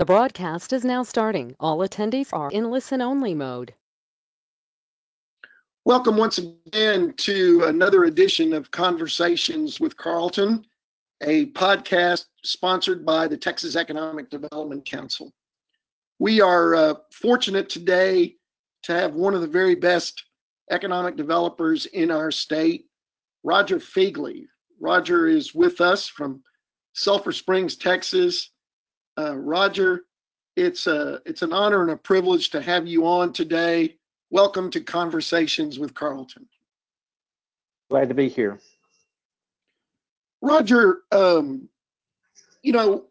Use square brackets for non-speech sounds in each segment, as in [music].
The broadcast is now starting. All attendees are in listen-only mode. Welcome once again to another edition of Conversations with Carlton, a podcast sponsored by the Texas Economic Development Council. We are uh, fortunate today to have one of the very best economic developers in our state, Roger Feagley. Roger is with us from Sulphur Springs, Texas. Uh, Roger, it's a it's an honor and a privilege to have you on today. Welcome to Conversations with Carlton. Glad to be here. Roger, um, you know,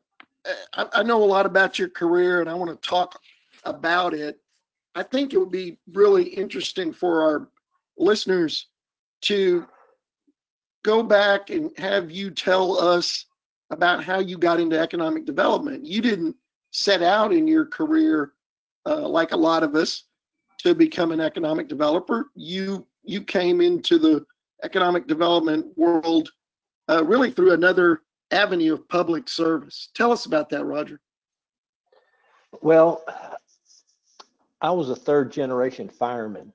I, I know a lot about your career and I want to talk about it. I think it would be really interesting for our listeners to go back and have you tell us about how you got into economic development. You didn't set out in your career uh, like a lot of us to become an economic developer. You you came into the economic development world uh, really through another avenue of public service. Tell us about that, Roger. Well, I was a third generation fireman.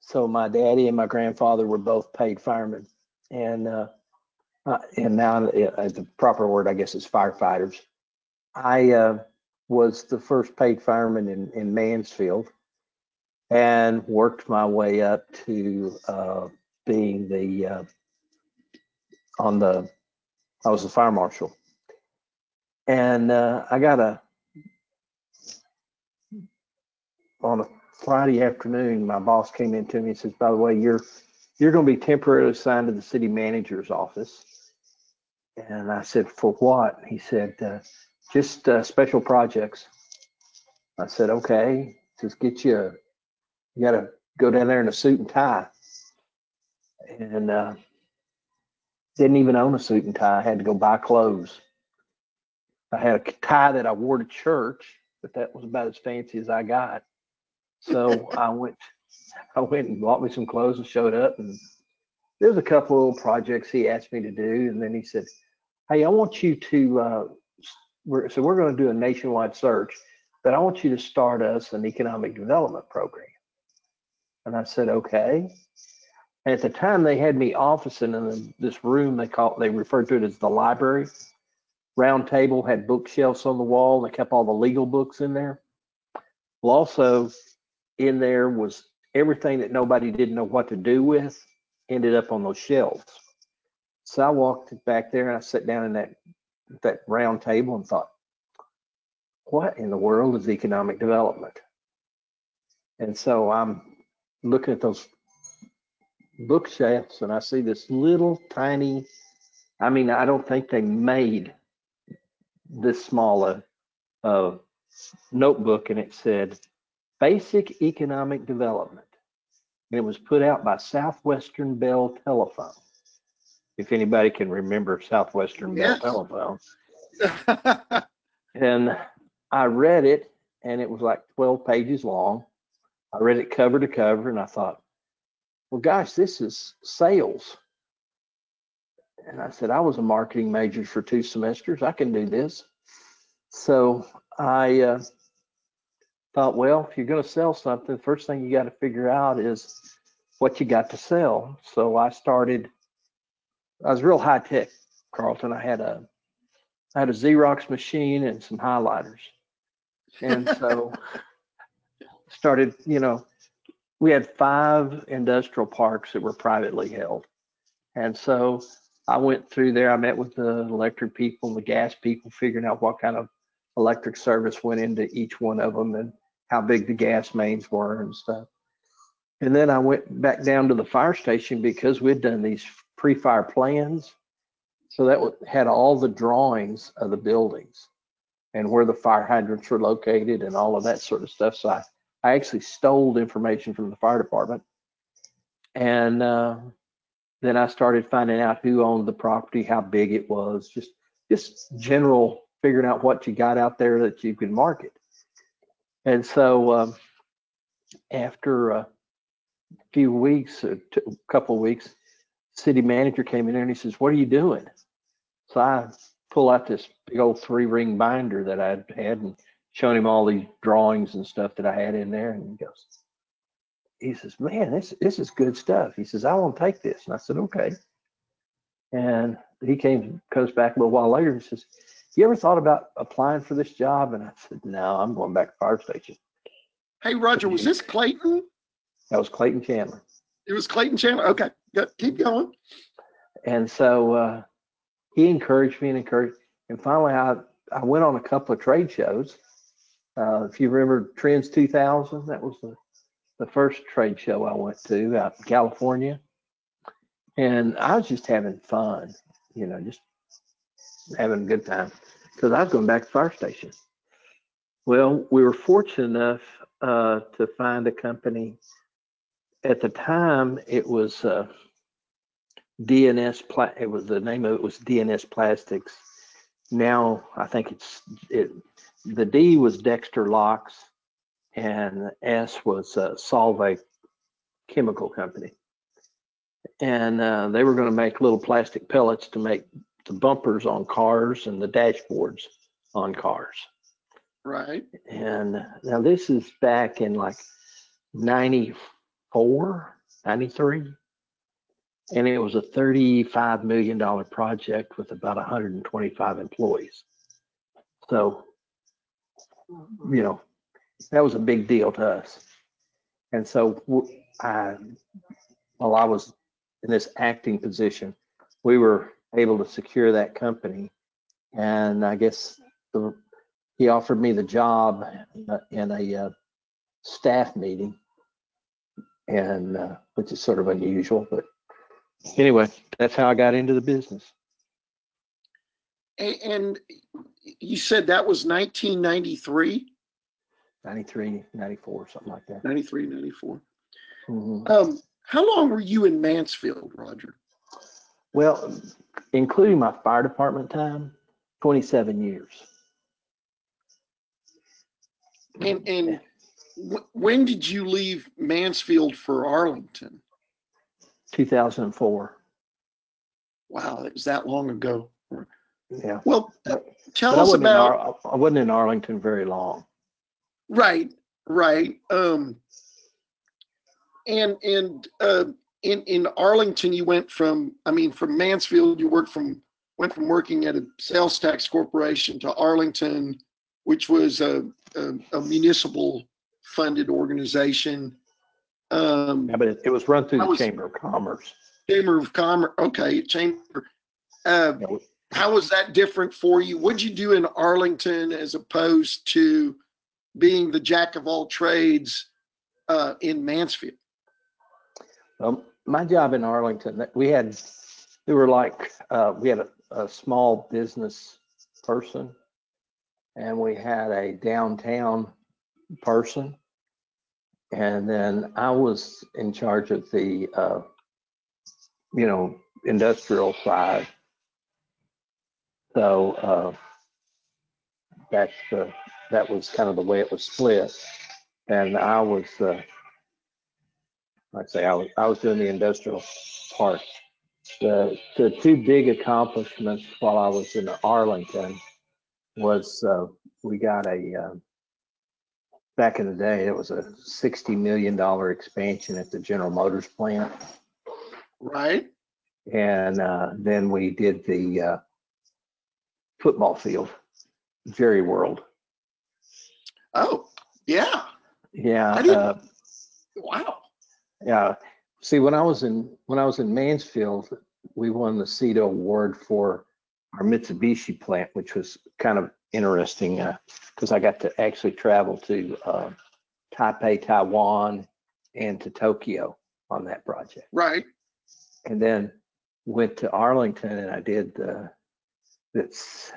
So my daddy and my grandfather were both paid firemen. And uh, uh, and now uh, the proper word, I guess, is firefighters. I uh, was the first paid fireman in, in Mansfield and worked my way up to uh, being the uh, on the I was the fire marshal, and uh, I got a on a Friday afternoon. My boss came in to me and says, "By the way, you're you're going to be temporarily assigned to the city manager's office." And I said, for what? He said, uh, just uh, special projects. I said, okay, just get you, a, you got to go down there in a suit and tie. And uh, didn't even own a suit and tie. I had to go buy clothes. I had a tie that I wore to church, but that was about as fancy as I got. So [laughs] I went, I went and bought me some clothes and showed up. And there's a couple of projects he asked me to do, and then he said, hey, I want you to, uh, we're, so we're going to do a nationwide search, but I want you to start us an economic development program. And I said, okay. And at the time, they had me officing in this room. They called, they referred to it as the library. Round table had bookshelves on the wall. They kept all the legal books in there. Well, also in there was everything that nobody didn't know what to do with ended up on those shelves. So I walked back there and I sat down in that that round table and thought, what in the world is economic development? And so I'm looking at those bookshelves and I see this little tiny, I mean, I don't think they made this small a, a notebook and it said basic economic development. And it was put out by Southwestern Bell Telephone if anybody can remember Southwestern Bell Yes. Telephone. And I read it, and it was like 12 pages long. I read it cover to cover, and I thought, well, gosh, this is sales. And I said, I was a marketing major for two semesters. I can do this. So I uh, thought, well, if you're going to sell something, the first thing you got to figure out is what you got to sell. So I started I was real high tech, Carlton. I had a I had a Xerox machine and some highlighters. And [laughs] so started, you know, we had five industrial parks that were privately held. And so I went through there. I met with the electric people, the gas people, figuring out what kind of electric service went into each one of them and how big the gas mains were and stuff. And then I went back down to the fire station because we'd done these pre-fire plans. So that had all the drawings of the buildings and where the fire hydrants were located and all of that sort of stuff. So I, I actually stole information from the fire department. And uh, then I started finding out who owned the property, how big it was, just just general figuring out what you got out there that you could market. And so um, after a few weeks, a couple weeks, city manager came in there and he says, "What are you doing?" So I pull out this big old three ring binder that I'd had and showing him all these drawings and stuff that I had in there. And he goes, he says, man, this, this is good stuff. He says, I want to take this. And I said, okay. And he came, comes back a little while later and says, you ever thought about applying for this job? And I said, no, I'm going back to fire station. Hey, Roger, was this Clayton? That was Clayton Chandler. It was Clayton Chandler. Okay, good. Keep going. And so uh, he encouraged me and encouraged. And finally, I, I went on a couple of trade shows. Uh, if you remember Trends 2000, that was the, the first trade show I went to out in California. And I was just having fun, you know, just having a good time because I was going back to the fire station. Well, we were fortunate enough uh, to find a company. At the time, it was uh, DNS. Pla- it was the name of it was DNS Plastics. Now I think it's it. The D was Dexter Locks, and S was uh, Solvay Chemical Company. And uh, they were going to make little plastic pellets to make the bumpers on cars and the dashboards on cars. Right. And now this is back in like 94, 93. And it was a $35 million project with about 125 employees. So, you know, that was a big deal to us. And so I, while I was in this acting position, we were able to secure that company. And I guess the he offered me the job uh, in a uh, staff meeting, and uh, which is sort of unusual. But anyway, that's how I got into the business. And you said that was 1993, 93, 94, something like that. 93, 94. Mhm. Um, how long were you in Mansfield, Roger? Well, including my fire department time, 27 years. And, and when did you leave Mansfield for Arlington? 2004. Wow, it was that long ago. Yeah. Well, tell But I us in about, Ar- I wasn't in Arlington very long. right, right. Um, and, and, uh, in, in Arlington, you went from, I mean, from Mansfield, you worked from, went from working at a sales tax corporation to Arlington, which was a, a, a municipal funded organization. Um, Yeah, but it, it was run through I the was- Chamber of Commerce. Chamber of Commerce, okay, Chamber. Uh, You know, how was that different for you? What'd you do in Arlington as opposed to being the jack of all trades uh, in Mansfield? Um, my job in Arlington, we had, we were like, uh, we had a, a small business person and we had a downtown person. And then I was in charge of the, uh, you know, industrial side. So, uh, that's the, that was kind of the way it was split. And I was, uh, I'd say I was, I was doing the industrial part. The, the two big accomplishments while I was in Arlington was, uh, we got a, uh, back in the day, it was a $60 million expansion at the General Motors plant. Right? And, uh, then we did the, uh, football field, Jerry World. Oh, yeah. Yeah. Uh, Wow. Yeah. See, when I was in when I was in Mansfield, we won the CETA award for our Mitsubishi plant, which was kind of interesting because I got to actually travel to uh, Taipei, Taiwan, and to Tokyo on that project. Right. And then went to Arlington and I did the that's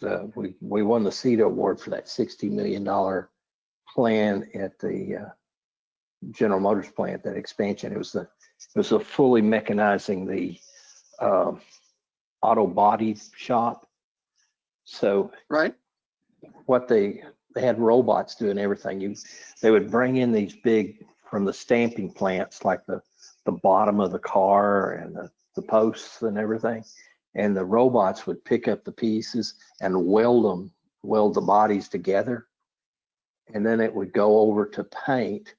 the we we won the CETA award for that sixty million dollar plan at the uh, General Motors plant, that expansion. It was the, it was a fully mechanizing the um, auto body shop. So Right. what they, they had robots doing everything. You, they would bring in these big, from the stamping plants, like the, the bottom of the car and the, the posts and everything. and the robots would pick up the pieces and weld them, weld the bodies together. And then it would go over to paint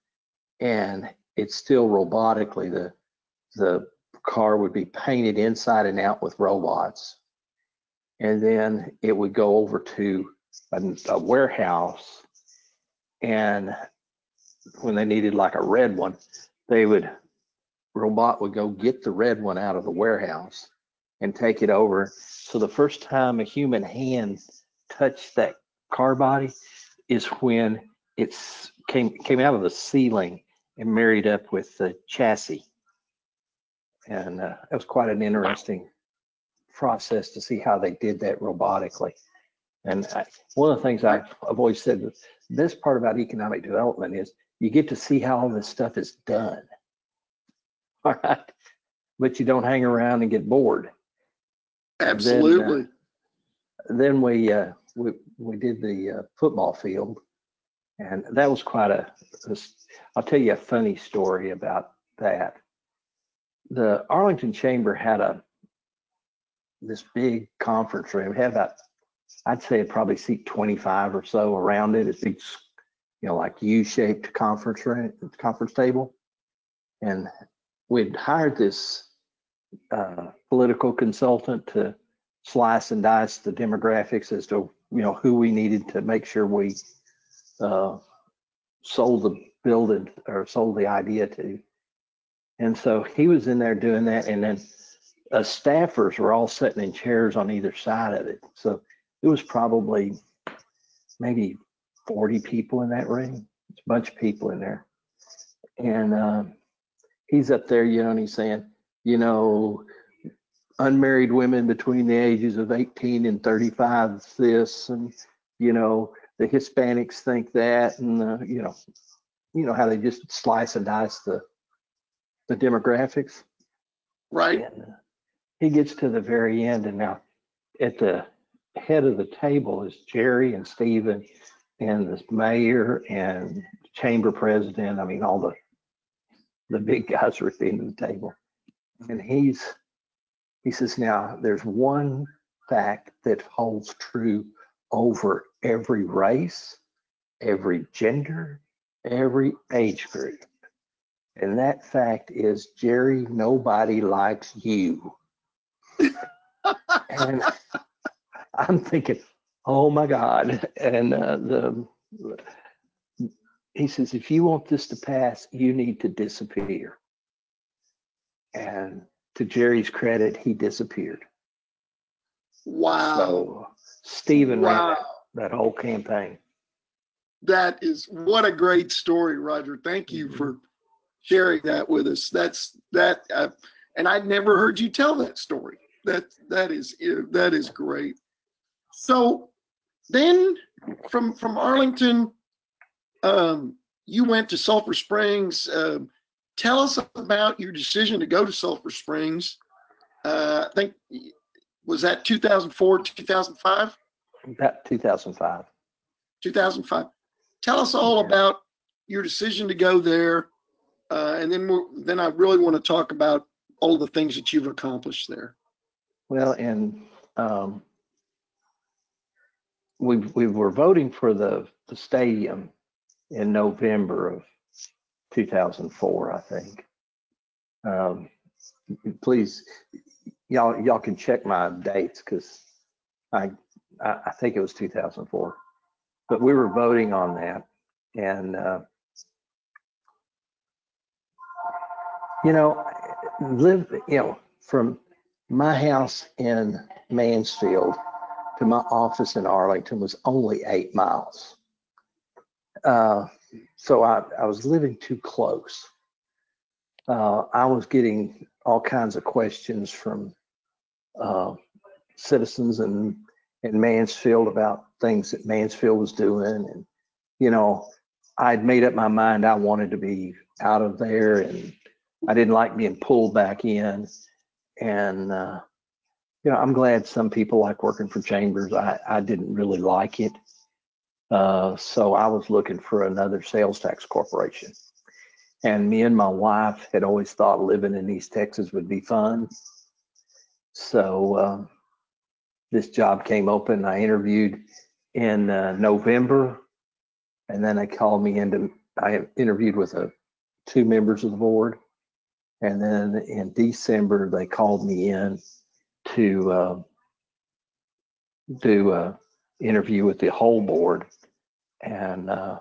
and it's still robotically the the car would be painted inside and out with robots. And then it would go over to a, a warehouse and when they needed like a red one, they would robot would go get the red one out of the warehouse and take it over. So the first time a human hand touched that car body is when it's came came out of the ceiling and married up with the chassis. And uh, it was quite an interesting process to see how they did that robotically. And I, one of the things I've, I've always said, this part about economic development is you get to see how all this stuff is done. [laughs] All right. But you don't hang around and get bored. Absolutely. Then we uh, we we did the uh, football field, and that was quite a. I'll tell you a funny story about that. The Arlington Chamber had a this big conference room. It had about I'd say probably seat 25 or so around it. It's big, you know, like U-shaped conference room, conference table, and we'd hired this uh, political consultant to slice and dice the demographics as to you know who we needed to make sure we uh, sold the building or sold the idea to. And so he was in there doing that, and then uh, staffers were all sitting in chairs on either side of it. So it was probably maybe 40 people in that room. It's a bunch of people in there. And um, he's up there, you know, and he's saying, you know, unmarried women between the ages of 18 and 35 this and you know the hispanics think that and uh, you know you know how they just slice and dice the the demographics right and uh, he gets to the very end and now at the head of the table is jerry and stephen and the mayor and chamber president i mean all the the big guys are at the end of the table and he's he says, now there's one fact that holds true over every race, every gender, every age group. And that fact is, Jerry, nobody likes you. And I'm thinking, oh my God. And uh, the he says, if you want this to pass, you need to disappear. And to Jerry's credit, he disappeared. Wow. So Stephen ran wow. that, that whole campaign. That is what a great story, Roger. Thank you Mhm. for sharing that with us. That's that, uh, and I'd never heard you tell that story. That that is that is great. So then, from from Arlington, um, you went to Sulphur Springs. Um, tell us about your decision to go to Sulphur Springs. Uh, I think was that 2004, 2005, About 2005. 2005. Tell us all Yeah. about your decision to go there, uh, and then then I really want to talk about all the things that you've accomplished there. Well, and um, we we were voting for the the stadium in November of 2004, I think. Um, please, y'all y'all can check my dates because I, I I think it was 2004, but we were voting on that, and uh, you know, live you know from my house in Mansfield to my office in Arlington was only eight miles. Uh, so I, I was living too close. Uh, I was getting all kinds of questions from uh, citizens in, in Mansfield about things that Mansfield was doing. And, you know, I'd made up my mind I wanted to be out of there and I didn't like being pulled back in. And, uh, you know, I'm glad some people like working for Chambers. I, I didn't really like it. Uh, so I was looking for another sales tax corporation. And me and my wife had always thought living in East Texas would be fun. So um, this job came open. I interviewed in uh, November, and then they called me into. I interviewed with a, two members of the board, and then in December they called me in to uh, do a interview with the whole board, and uh,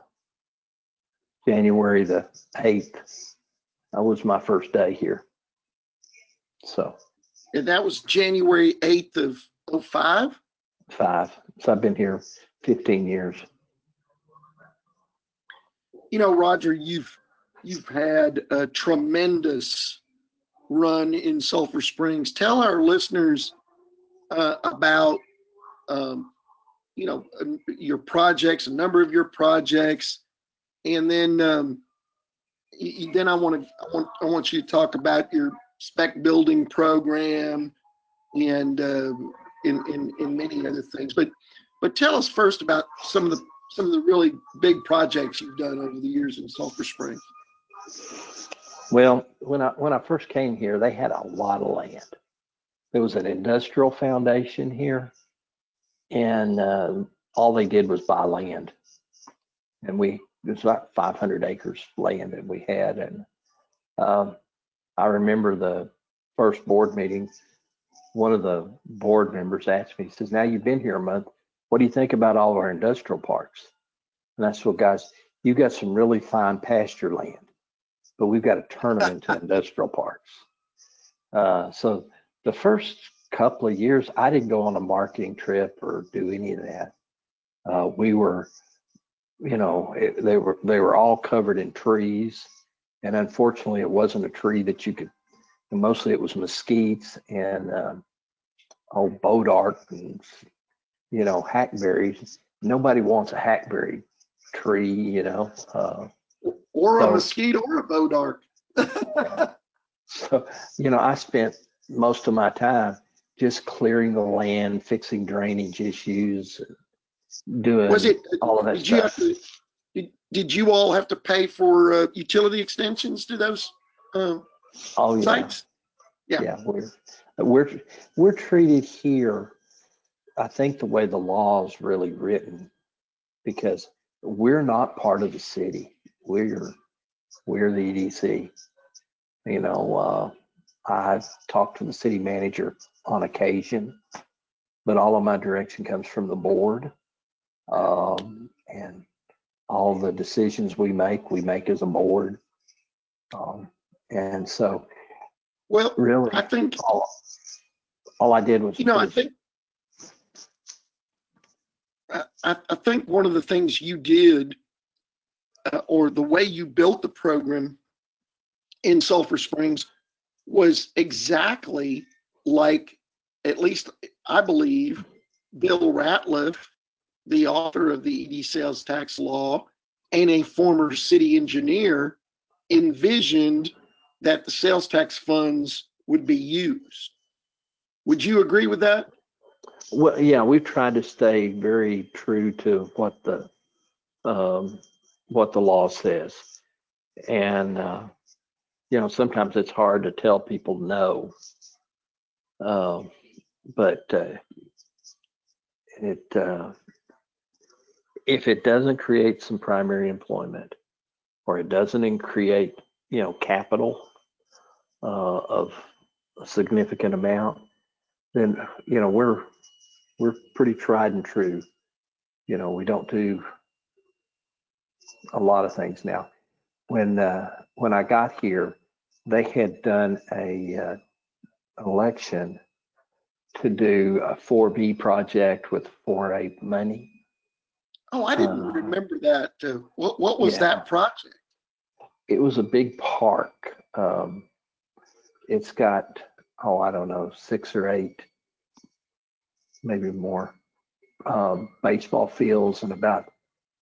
January the eighth, that was my first day here. So And that was January 8th of '05. five. So I've been here 15 years. You know, Roger, you've, you've had a tremendous run in Sulphur Springs. Tell our listeners uh, about, um, you know, um, your projects, a number of your projects. And then, um, then I want to, I want, I want you to talk about your spec building program and, in, in, in many other things. But, but tell us first about some of the, some of the really big projects you've done over the years in Sulphur Springs. Well, when I when I first came here, they had a lot of land. There was an industrial foundation here, and uh, all they did was buy land. And we it was about 500 acres land that we had, and um, I remember the first board meeting. One of the board members asked me, he says, "Now you've been here a month. What do you think about all of our industrial parks?" And I said, "Well, guys, you've got some really fine pasture land." But we've got to turn them into industrial parks. Uh, so the first couple of years, I didn't go on a marketing trip or do any of that. Uh, we were, you know, it, they were they were all covered in trees, and unfortunately, it wasn't a tree that you could. Mostly, it was mesquites and um, old bodark and you know hackberries. Nobody wants a hackberry tree, you know. Uh, Or a So- mesquite or a bodark. So, you know, I spent most of my time just clearing the land, fixing drainage issues, doing Was it, all of that did you stuff. to, did, did you all have to pay for uh, utility extensions to those uh, Oh, yeah, sites? yeah. yeah, we're, we're, we're treated here, I think the way the law is really written, because we're not part of the city. We're, we're the EDC. You know, uh, I've talked to the city manager on occasion, but all of my direction comes from the board. Um, and all the decisions we make, we make as a board. Um, and so Well, really, I think, all, all I did was. you know, I think, I, I I think one of the things you did, uh, or the way you built the program in Sulphur Springs was exactly like, at least I believe, Bill Ratliff, the author of the ED sales tax law and a former city engineer, envisioned that the sales tax funds would be used. Would you agree with that? Well, yeah, we've tried to stay very true to what the, um, what the law says. And, uh, you know, sometimes it's hard to tell people no. Um, but, uh, it, uh, if it doesn't create some primary employment or it doesn't create, you know, capital, uh, of a significant amount, then, you know, we're, we're pretty tried and true. You know, we don't do a lot of things now. When uh, when I got here, they had done a uh, election to do a 4B project with 4A money. Oh, I didn't Uh, remember that. Uh, what, what was yeah. that project? It was a big park. Um, it's got oh I don't know six or eight, maybe more, um, baseball fields and about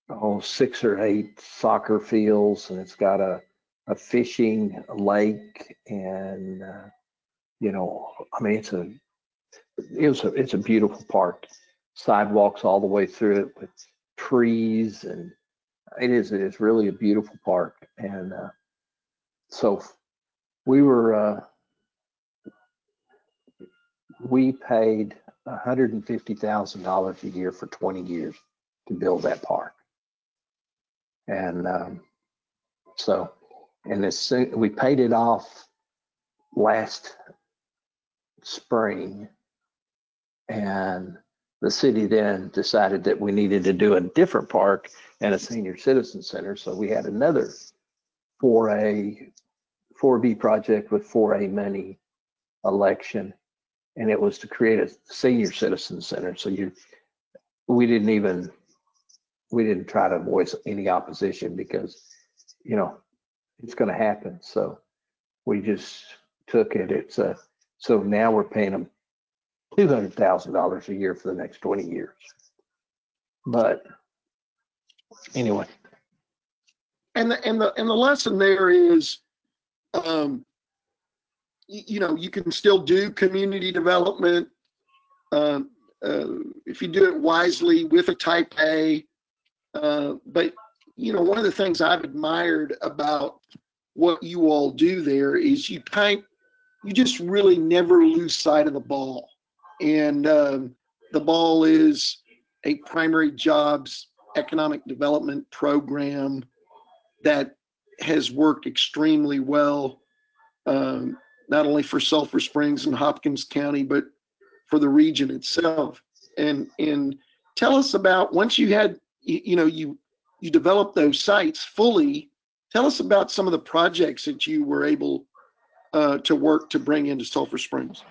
oh, six or eight soccer fields, and it's got a, a fishing lake, and uh, you know, I mean, it's a it was a it's a beautiful park, sidewalks all the way through it with trees, and it is it is really a beautiful park, and uh, so we were uh, we paid hundred and fifty thousand dollars a year for twenty years to build that park. And um, so, and as soon, we paid it off last spring. And the city then decided that we needed to do a different park and a senior citizen center. So we had another 4A, 4B project with 4A money election. And it was to create a senior citizen center. So you, we didn't even, we didn't try to voice any opposition because, you know, it's going to happen. So we just took it. It's a, so now we're paying them two hundred thousand dollars a year for the next twenty years. But anyway, And the, and the, and the lesson there is, um, you, you know, you can still do community development. Um, uh, if you do it wisely with a type A. Uh, but, you know, one of the things I've admired about what you all do there is you kind, you just really never lose sight of the ball. And, um, the ball is a primary jobs economic development program that has worked extremely well, um, not only for Sulphur Springs and Hopkins County, but for the region itself. And and tell us about once you had you, you know you you developed those sites fully. Tell us about some of the projects that you were able uh, to work to bring into Sulphur Springs.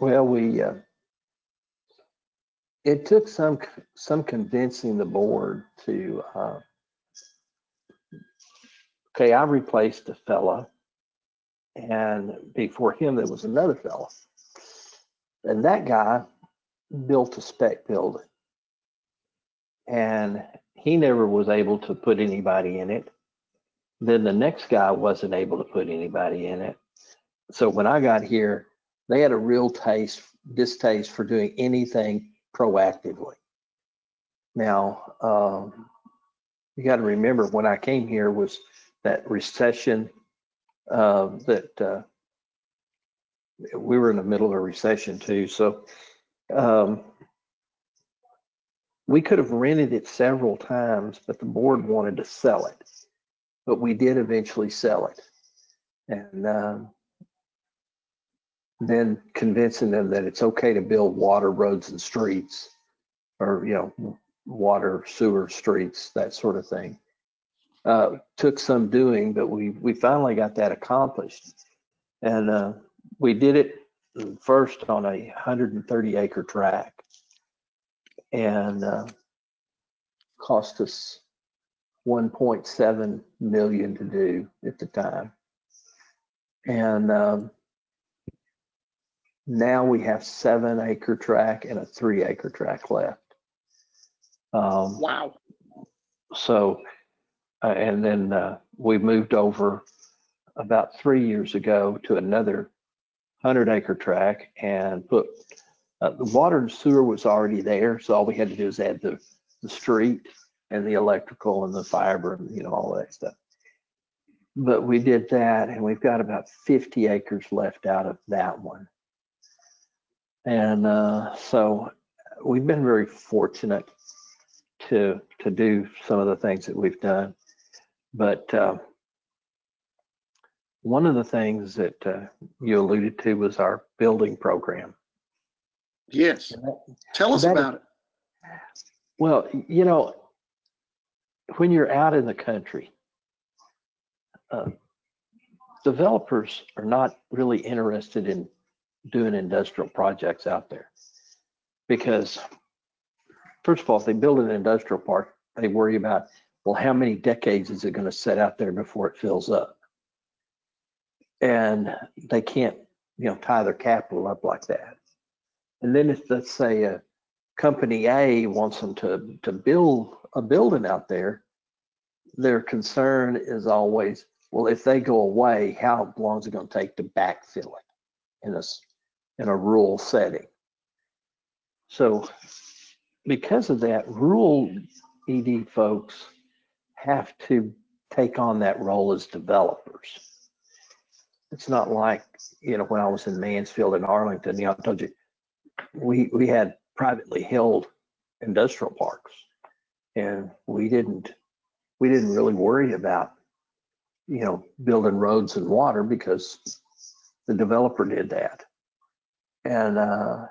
well, we, uh, it took some, some convincing the board to, uh, okay, I replaced a fella. And before him, there was another fella. And that guy built a spec building. And he never was able to put anybody in it. Then the next guy wasn't able to put anybody in it. So when I got here, they had a real taste, distaste for doing anything proactively. Now, um, you got to remember when I came here was that recession uh, that uh, we were in the middle of a recession too. So um, we could have rented it several times, but the board wanted to sell it. But we did eventually sell it. And um, then convincing them that it's okay to build water, roads, and streets, or, you know, water, sewer, streets, that sort of thing. Uh, took some doing, but we, we finally got that accomplished. And uh, we did it first on a 130 acre tract and uh, cost us 1.7 million to do at the time. And um, now we have seven acre track and a three acre track left. Um, Wow. so, uh, and then uh, we moved over about three years ago to another hundred acre track and put uh, the water and sewer was already there, so all we had to do is add the the street and the electrical and the fiber and you know all that stuff. But we did that, and we've got about 50 acres left out of that one. And uh, so we've been very fortunate to to do some of the things that we've done. But uh, one of the things that uh, you alluded to was our building program. Yes. Tell us That- about it. Well, you know, when you're out in the country, uh, developers are not really interested in doing industrial projects out there because, first of all, if they build an industrial park, they worry about, well, how many decades is it going to sit out there before it fills up? And they can't, you know, tie their capital up like that. And then if, let's say, a company A wants them to, to build a building out there, their concern is always, well, if they go away, how long is it going to take to backfill it in a, in a rural setting? So because of that, rural ED folks have to take on that role as developers. it's not like, you know, when I was in Mansfield and Arlington, you know, I told you, we, we had privately held industrial parks. And we didn't, we didn't really worry about, you know, building roads and water because the developer did that. And, uh,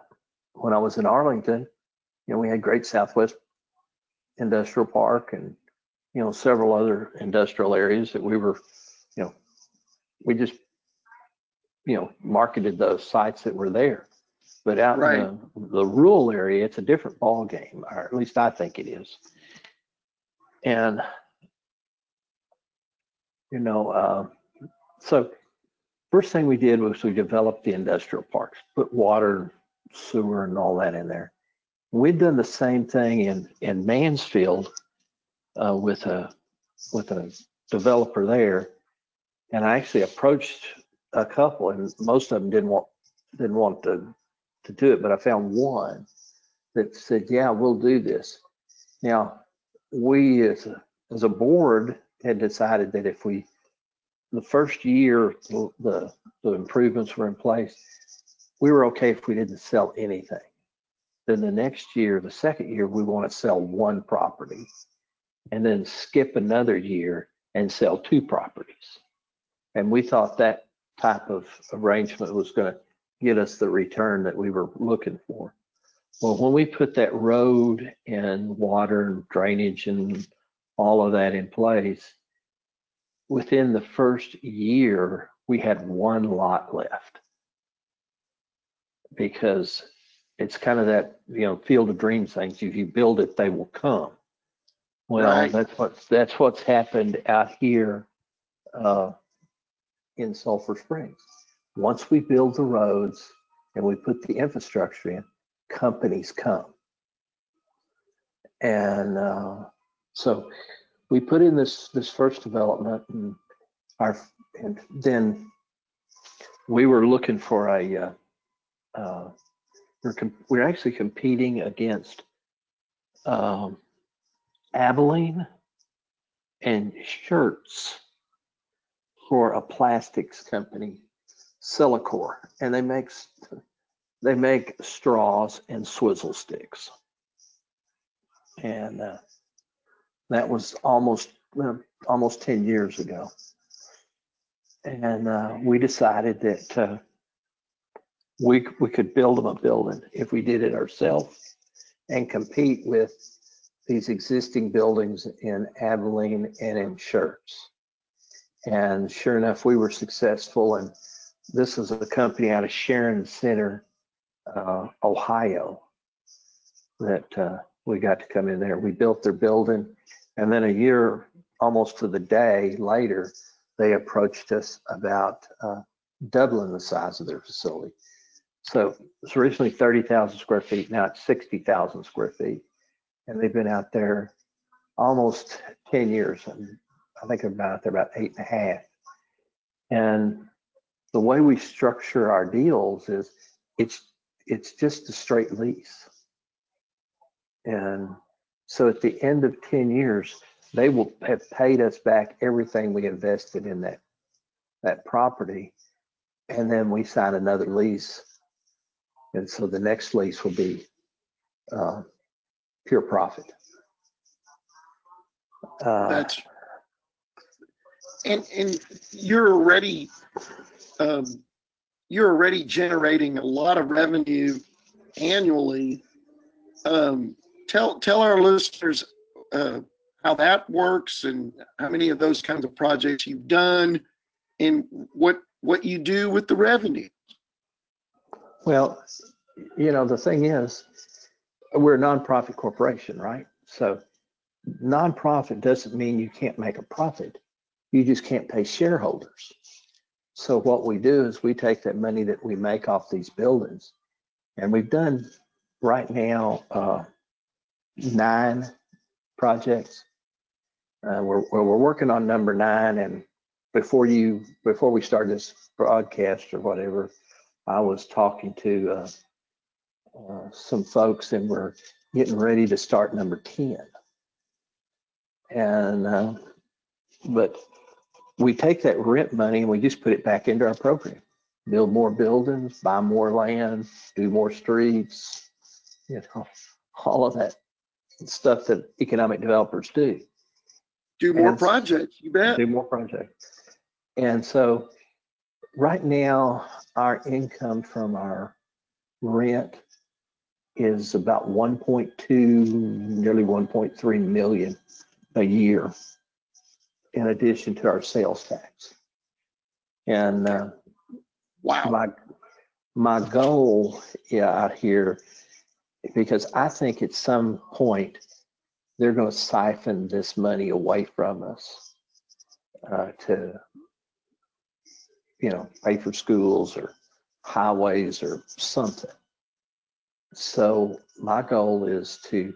when I was in Arlington, you know, we had Great Southwest Industrial Park and, you know, several other industrial areas that we were, you know, we just, you know, marketed those sites that were there. But out Right. in the, the rural area, it's a different ball game, or at least I think it is. And, you know, uh, so first thing we did was we developed the industrial parks, put water, sewer and all that in there. We'd done the same thing in, in Mansfield uh, with a, with a developer there. And I actually approached a couple and most of them didn't want, didn't want to, to do it, but I found one that said, yeah, we'll do this. Now, we as a, as a board had decided that if we, the first year, the, the the improvements were in place, we were okay if we didn't sell anything. Then the next year, the second year, we want to sell one property and then skip another year and sell two properties. And we thought that type of arrangement was going to get us the return that we were looking for. Well, when we put that road and water and drainage and all of that in place, within the first year, we had one lot left. Because it's kind of that, you know, field of dreams things. If you build it, they will come. Well, Right. that's what's, that's what's happened out here uh, in Sulphur Springs. Once we build the roads and we put the infrastructure in, companies come. And uh, so we put in this, this first development and our, and then we were looking for a, uh, uh, we're, we're actually competing against um, Abilene and Schertz for a plastics company, Silicor, and they make they make straws and swizzle sticks. And uh, that was almost well, almost 10 years ago. And uh, we decided that uh, we we could build them a building if we did it ourselves and compete with these existing buildings in Abilene and in Schertz. And sure enough, we were successful. And this is a company out of Sharon Center, uh, Ohio, that uh, we got to come in there. We built their building. And then a year, almost to the day later, they approached us about uh, doubling the size of their facility. So it's originally 30,000 square feet. Now it's 60,000 square feet. And they've been out there almost 10 years. And I think about, they're about eight and a half. And the way we structure our deals is it's, it's just a straight lease. And so at the end of 10 years, they will have paid us back everything we invested in that, that property. And then we sign another lease. And so the next lease will be uh, pure profit. Uh, That's and and you're already um, you're already generating a lot of revenue annually. Um, tell tell our listeners uh, how that works and how many of those kinds of projects you've done and what what you do with the revenue. Well, you know, the thing is, we're a nonprofit corporation, right? So nonprofit doesn't mean you can't make a profit. You just can't pay shareholders. So what we do is we take that money that we make off these buildings, and we've done right now uh, nine projects. Uh, we're, we're working on number nine, and before you before we start this broadcast or whatever, I was talking to uh, uh, some folks, and we're getting ready to start number ten. And uh, but we take that rent money and we just put it back into our program. Build more buildings, buy more land, do more streets, you know, [laughs] all of that stuff that economic developers do. Do more And- projects, you bet. do more projects. And so right now, our income from our rent is about 1.2, nearly 1.3 million a year in addition to our sales tax. And uh, Wow. my, my goal yeah, out here, because I think at some point, they're going to siphon this money away from us uh, to, you know, pay for schools or highways or something. So my goal is to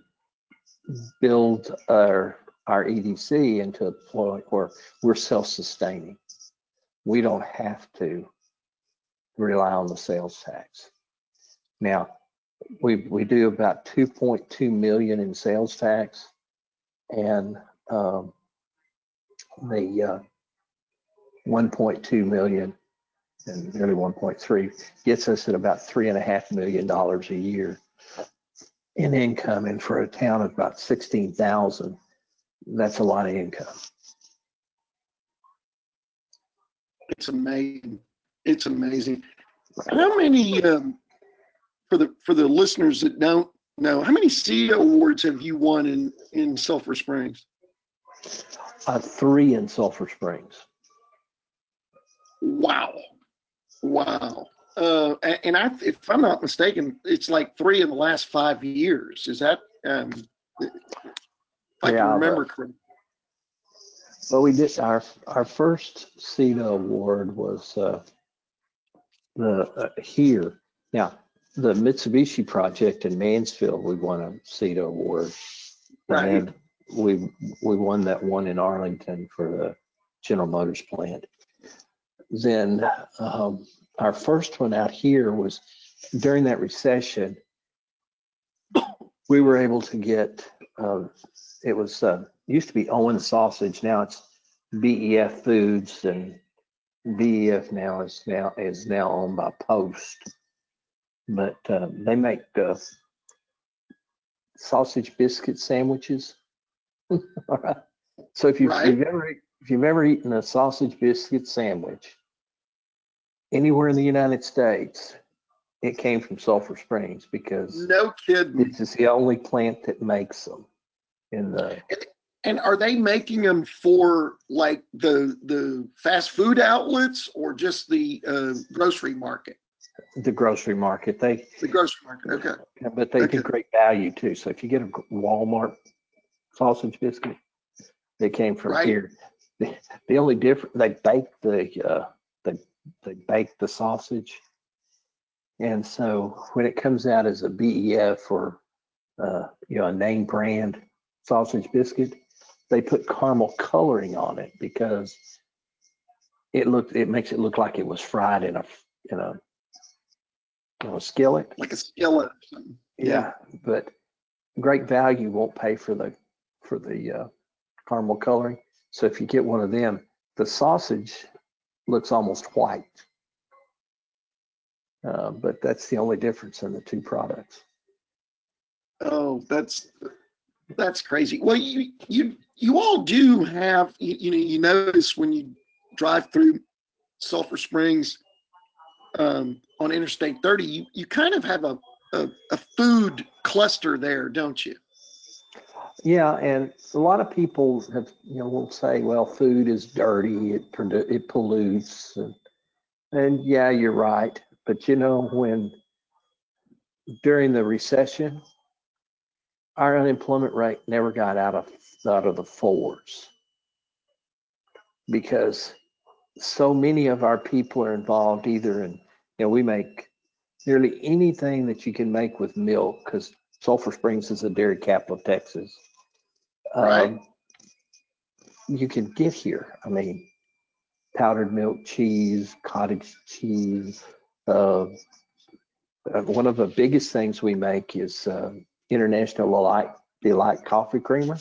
build our, our EDC into a point where we're self-sustaining. We don't have to rely on the sales tax. Now, we, we do about 2.2 million in sales tax and um, the uh, 1.2 million and nearly 1.3 gets us at about three and a half million dollars a year in income. And for a town of about 16,000, that's a lot of income. It's amazing. It's amazing. How many, um, for the, for the listeners that don't know, how many CEDA awards have you won in, in Sulphur Springs? Uh, three in Sulphur Springs. Wow. Wow. Uh, and I, if I'm not mistaken, it's like three in the last five years. Is that, um, I Yeah, can but- remember correctly? Well, we did our our first CEDA award was uh, the uh, here. Now, the Mitsubishi project in Mansfield, we won a CEDA award. Right. And we we won that one in Arlington for the General Motors plant. Then um, our first one out here was during that recession. We were able to get uh, it was uh, used to be Owens Sausage. Now it's BEF Foods, and BEF now is now is now owned by Post. But uh, they make uh, sausage biscuit sandwiches. [laughs] All right. So if you've, Right. you've ever if you've ever eaten a sausage biscuit sandwich anywhere in the United States, it came from Sulphur Springs because No kidding. this is the only plant that makes them in the And are they making them for like the, the fast food outlets or just the, uh, grocery market? the grocery market. They The grocery market, okay. But they Okay. do great value too. So if you get a Walmart sausage biscuit, they came from Right. here. The, the only difference, they bake the, uh, they, they bake the sausage. And so when it comes out as a BEF or, uh, you know, a name brand sausage biscuit, they put caramel coloring on it because it looked, it makes it look like it was fried in a, in a, you know, skillet. Like a skillet something. Yeah, but great value won't pay for the, for the uh, caramel coloring. So if you get one of them, the sausage looks almost white. Uh, but that's the only difference in the two products. Oh, that's, that's crazy. Well, you, you, you all do have, you, you know, you notice when you drive through Sulphur Springs, um, on Interstate thirty, you, you kind of have a, a, a food cluster there, don't you? Yeah, and a lot of people have, you know, will say, well, food is dirty, it produ- it pollutes, and, and yeah, you're right. But you know, when during the recession, our unemployment rate never got out of out of the fours because so many of our people are involved either in, you know, we make nearly anything that you can make with milk because Sulphur Springs is the dairy capital of Texas. Right. Um, you can get here. I mean, powdered milk cheese, cottage cheese. Uh, uh, one of the biggest things we make is uh, International Delight, Delight Coffee Creamer.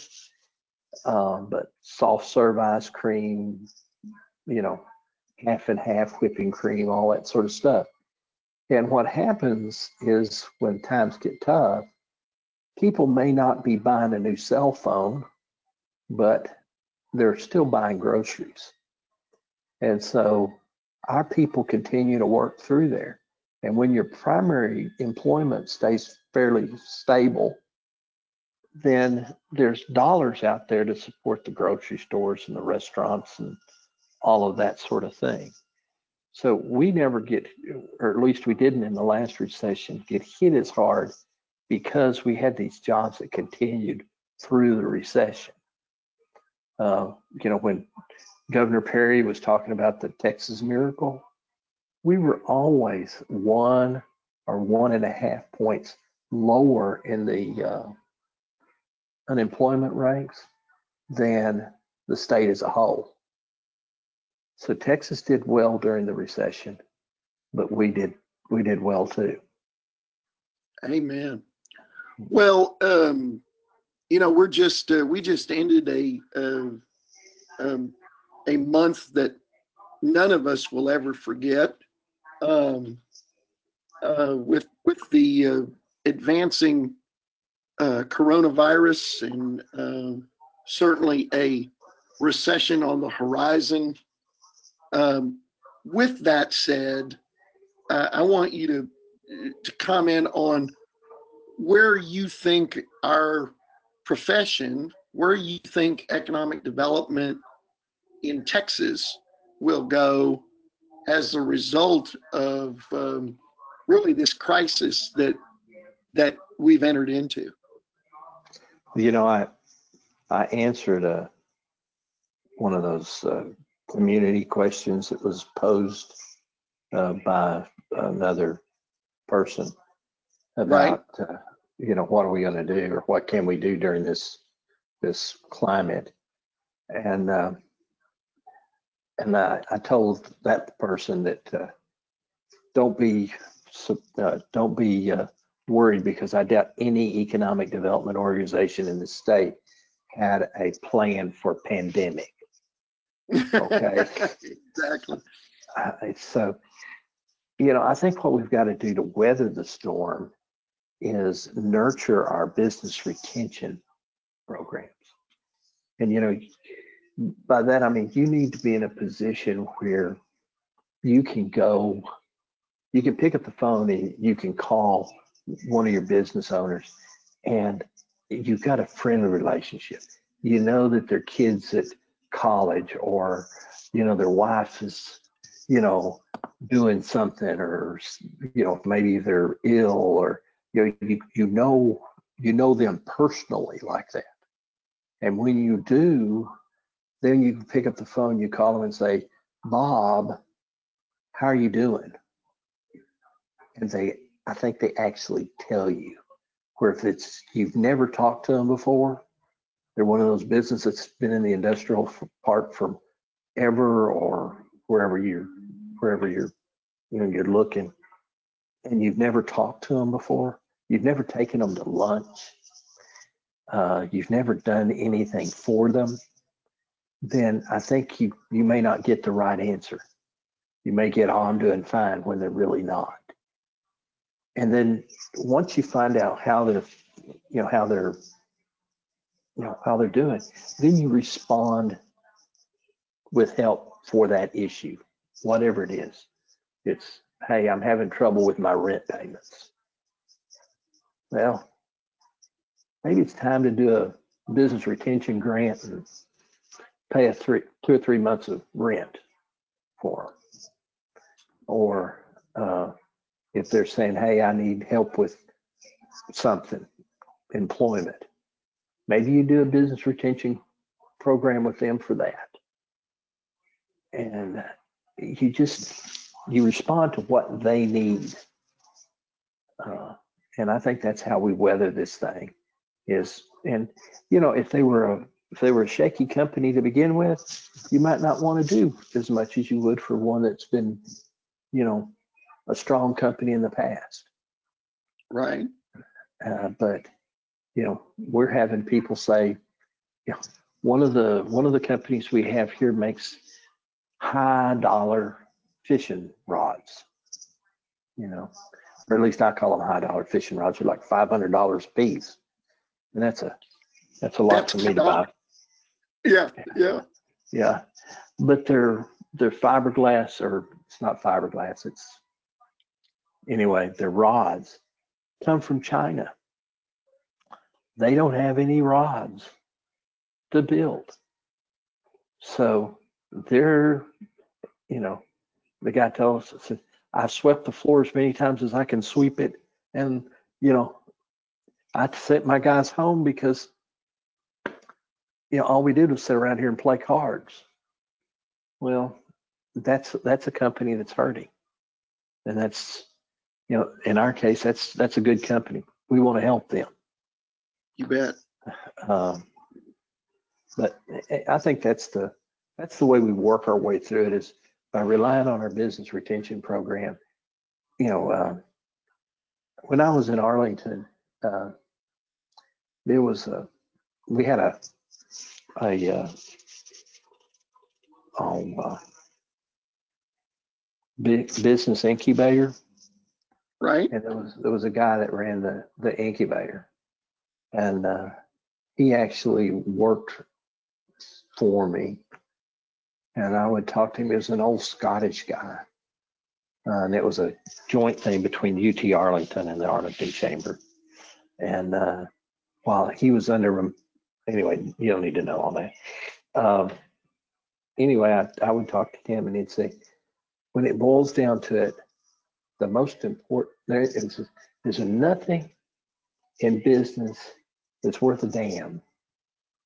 Um, but soft serve ice cream, you know, half and half whipping cream, all that sort of stuff. And what happens is when times get tough, people may not be buying a new cell phone, but they're still buying groceries. And so our people continue to work through there. And when your primary employment stays fairly stable, then there's dollars out there to support the grocery stores and the restaurants and all of that sort of thing. So we never get, or at least we didn't in the last recession, get hit as hard because we had these jobs that continued through the recession. Uh, you know, when Governor Perry was talking about the Texas miracle, we were always one or one and a half points lower in the uh, unemployment ranks than the state as a whole. So Texas did well during the recession, but we did we did well too. Amen. Well, um, you know, we're just uh, we just ended a uh, um, a month that none of us will ever forget. Um, uh, with with the uh, advancing uh, coronavirus and uh, certainly a recession on the horizon. Um, with that said, uh, I want you to to comment on where you think our profession, where you think economic development in Texas will go as a result of um, really this crisis that that we've entered into. You know, I I answered a one of those uh, community questions that was posed uh, by another person about uh, you know what are we going to do or what can we do during this this climate and uh, and I, I told that person that uh, don't be uh, don't be uh, worried because I doubt any economic development organization in the state had a plan for pandemic. Okay. [laughs] exactly. Uh, so, you know, I think what we've got to do to weather the storm is nurture our business retention programs. And, you know, by that, I mean, you need to be in a position where you can go, you can pick up the phone and you can call one of your business owners and you've got a friendly relationship. You know that their kids at college or, you know, their wife is, you know, doing something or, you know, maybe they're ill or, you know, you, you know, you know them personally like that. And when you do, then you pick up the phone, you call them and say, Bob, how are you doing? And they I think they actually tell you. Where if it's you've never talked to them before, they're one of those businesses that's been in the industrial part from ever or wherever you're wherever you're you know you're looking, and you've never talked to them before. You've never taken them to lunch. Uh, you've never done anything for them. Then I think you you may not get the right answer. You may get, oh, I'm doing fine when they're really not and then once you find out how they're you know how they're you know how they're doing then you respond with help for that issue whatever it is. It's hey i'm having trouble with my rent payments. Well maybe it's time to do a business retention grant and pay a three two or three months of rent for them or uh, if they're saying, hey, I need help with something, employment. Maybe you do a business retention program with them for that. And you just, you respond to what they need. Uh, and I think that's how we weather this thing is, and you know, if they were a, if they were a shaky company to begin with, you might not want to do as much as you would for one that's been, you know, a strong company in the past. Right. Uh, but you know, we're having people say, you know, one of the one of the companies we have here makes high dollar fishing rods, you know, or at least I call them high dollar fishing rods. They're like five hundred dollars a piece, and that's a that's a lot That's for me to buy. Yeah, yeah. Yeah, but they're they're fiberglass, or it's not fiberglass. It's anyway. Their rods come from China. They don't have any rods to build, so they're you know the guy tells us said, I've swept the floor as many times as I can sweep it, and you know I sent my guys home because you know all we did was sit around here and play cards. Well, that's that's a company that's hurting, and that's you know in our case that's that's a good company. We want to help them, You bet. um, but I- think that's the that's the way we work our way through it is by relying on our business retention program. You know, uh, when I was in Arlington, uh, there was a we had a a uh, oh, uh, big business incubator, Right? and there was there was a guy that ran the the incubator, and uh, he actually worked for me, and I would talk to him. He was an old Scottish guy, uh, and it was a joint thing between UT Arlington and the Arlington Chamber, and uh, while he was under anyway, you don't need to know all that. Um, anyway, I, I would talk to him, and he'd say, when it boils down to it, the most important there is there's nothing in business that's worth a damn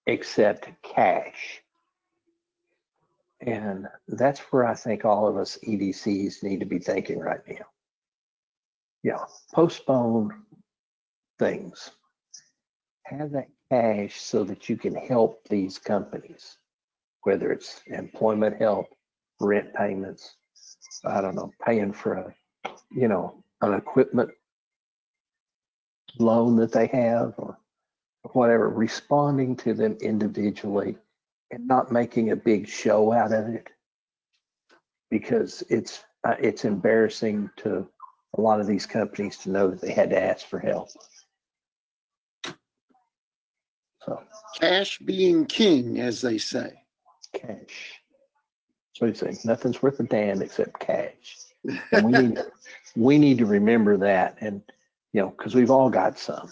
except cash. And that's where I think all of us EDCs need to be thinking right now. Yeah, postpone things. Have that cash so that you can help these companies, whether it's employment help, rent payments, I don't know, paying for a, you know, an equipment loan that they have or whatever, responding to them individually and not making a big show out of it. Because it's, uh, it's embarrassing to a lot of these companies to know that they had to ask for help. So Cash being king, as they say. cash. So you say, nothing's worth a damn except cash. And we need, we need to remember that and, you know, because we've all got some.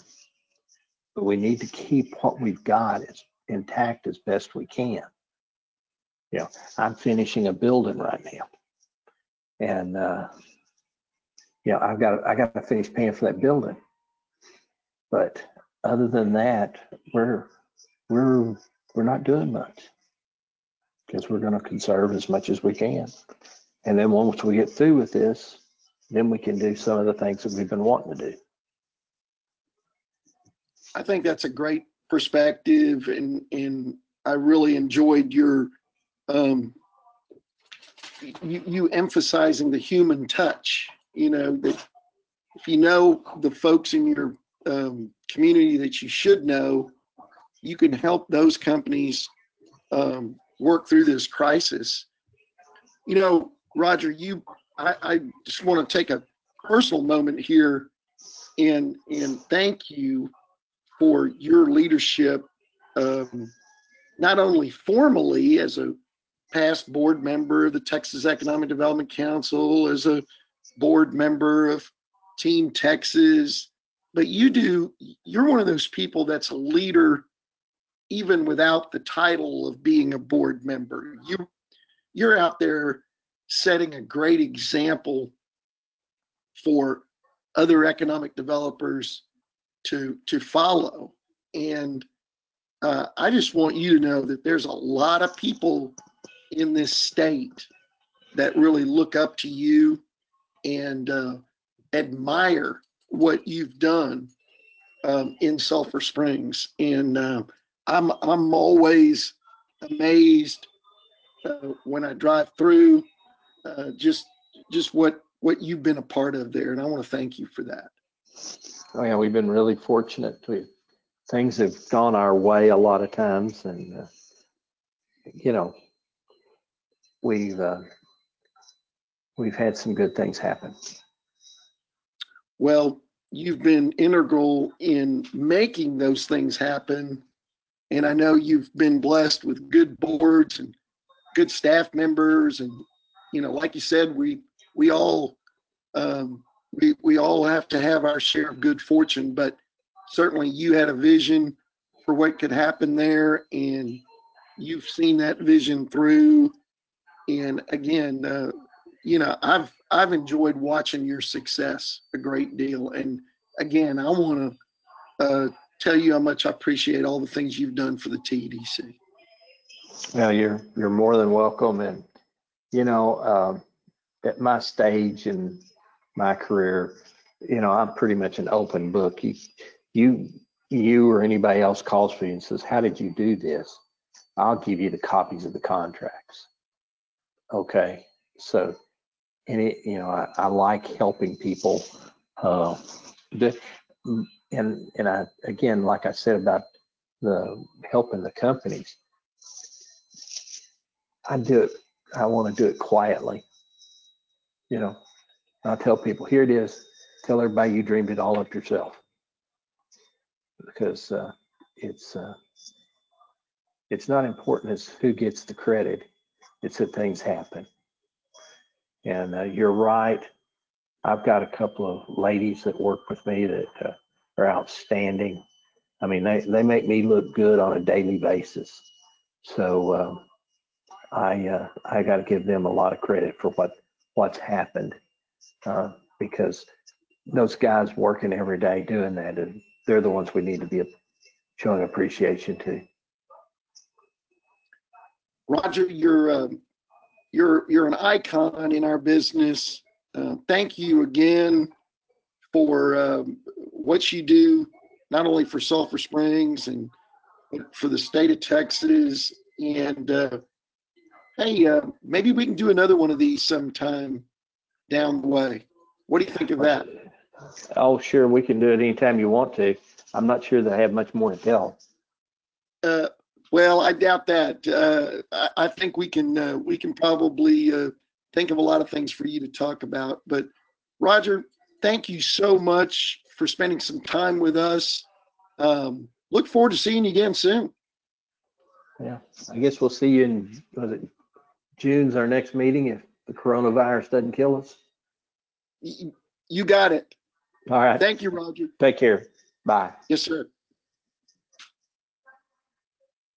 But we need to keep what we've got as intact as best we can. You know, I'm finishing a building right now. And, uh, you know, I've got, I got to finish paying for that building. But other than that, we're, we're, we're not doing much. Because we're going to conserve as much as we can. And then once we get through with this, then we can do some of the things that we've been wanting to do. I think that's a great perspective and, and I really enjoyed your, um, you, you emphasizing the human touch, you know, that if you know the folks in your, um, community that you should know, you can help those companies, um, work through this crisis. You know, Roger, you, I, I just want to take a personal moment here and, and thank you for your leadership, um, not only formally as a past board member of the Texas Economic Development Council, as a board member of Team Texas, but you do, you're one of those people that's a leader even without the title of being a board member. You, you're out there setting a great example for other economic developers to to follow. And uh, I just want you to know that there's a lot of people in this state that really look up to you and uh, admire what you've done um, in Sulphur Springs. And uh, I'm I'm always amazed uh, when I drive through uh, just just what what you've been a part of there, and I want to thank you for that. Oh yeah, we've been really fortunate. We, things have gone our way a lot of times and, uh, you know, we've, uh, we've had some good things happen. Well, you've been integral in making those things happen. And I know you've been blessed with good boards and good staff members. And, you know, like you said, we, we all, um, we, we all have to have our share of good fortune, but certainly you had a vision for what could happen there and you've seen that vision through. And again, uh, you know, I've I've enjoyed watching your success a great deal. And again, I want to uh, tell you how much I appreciate all the things you've done for the TEDC. Well, you're, you're more than welcome. And, you know, um, at my stage in my career, you know, I'm pretty much an open book. You, you, you or anybody else calls for you and says, how did you do this? I'll give you the copies of the contracts. Okay. So, and it, you know, I, I like helping people. Uh, the, and, and I, again, like I said about the helping the companies, I do it, I want to do it quietly. You know, I'll tell people, here it is. Tell everybody you dreamed it all up yourself. Because uh, it's uh, it's not important as who gets the credit. It's that things happen. And uh, you're right. I've got a couple of ladies that work with me that uh, are outstanding. I mean, they, they make me look good on a daily basis. So um, I uh, I got to give them a lot of credit for what what's happened uh, because those guys working every day doing that, and they're the ones we need to be showing appreciation to. Roger, you're um, you're you're an icon in our business. Uh, thank you again for um, what you do, not only for Sulphur Springs and for the state of Texas. And uh, hey, uh, maybe we can do another one of these sometime down the way. What do you think of that? Oh, sure, we can do it anytime you want to. I'm not sure that I have much more to tell. Uh, well, I doubt that. Uh, I, I think we can uh, we can probably uh, think of a lot of things for you to talk about. But Roger, thank you so much for spending some time with us. Um, look forward to seeing you again soon. Yeah, I guess we'll see you in, was it June's our next meeting if the coronavirus doesn't kill us? You got it. All right, Thank you, Roger. take care. Bye. Yes, sir.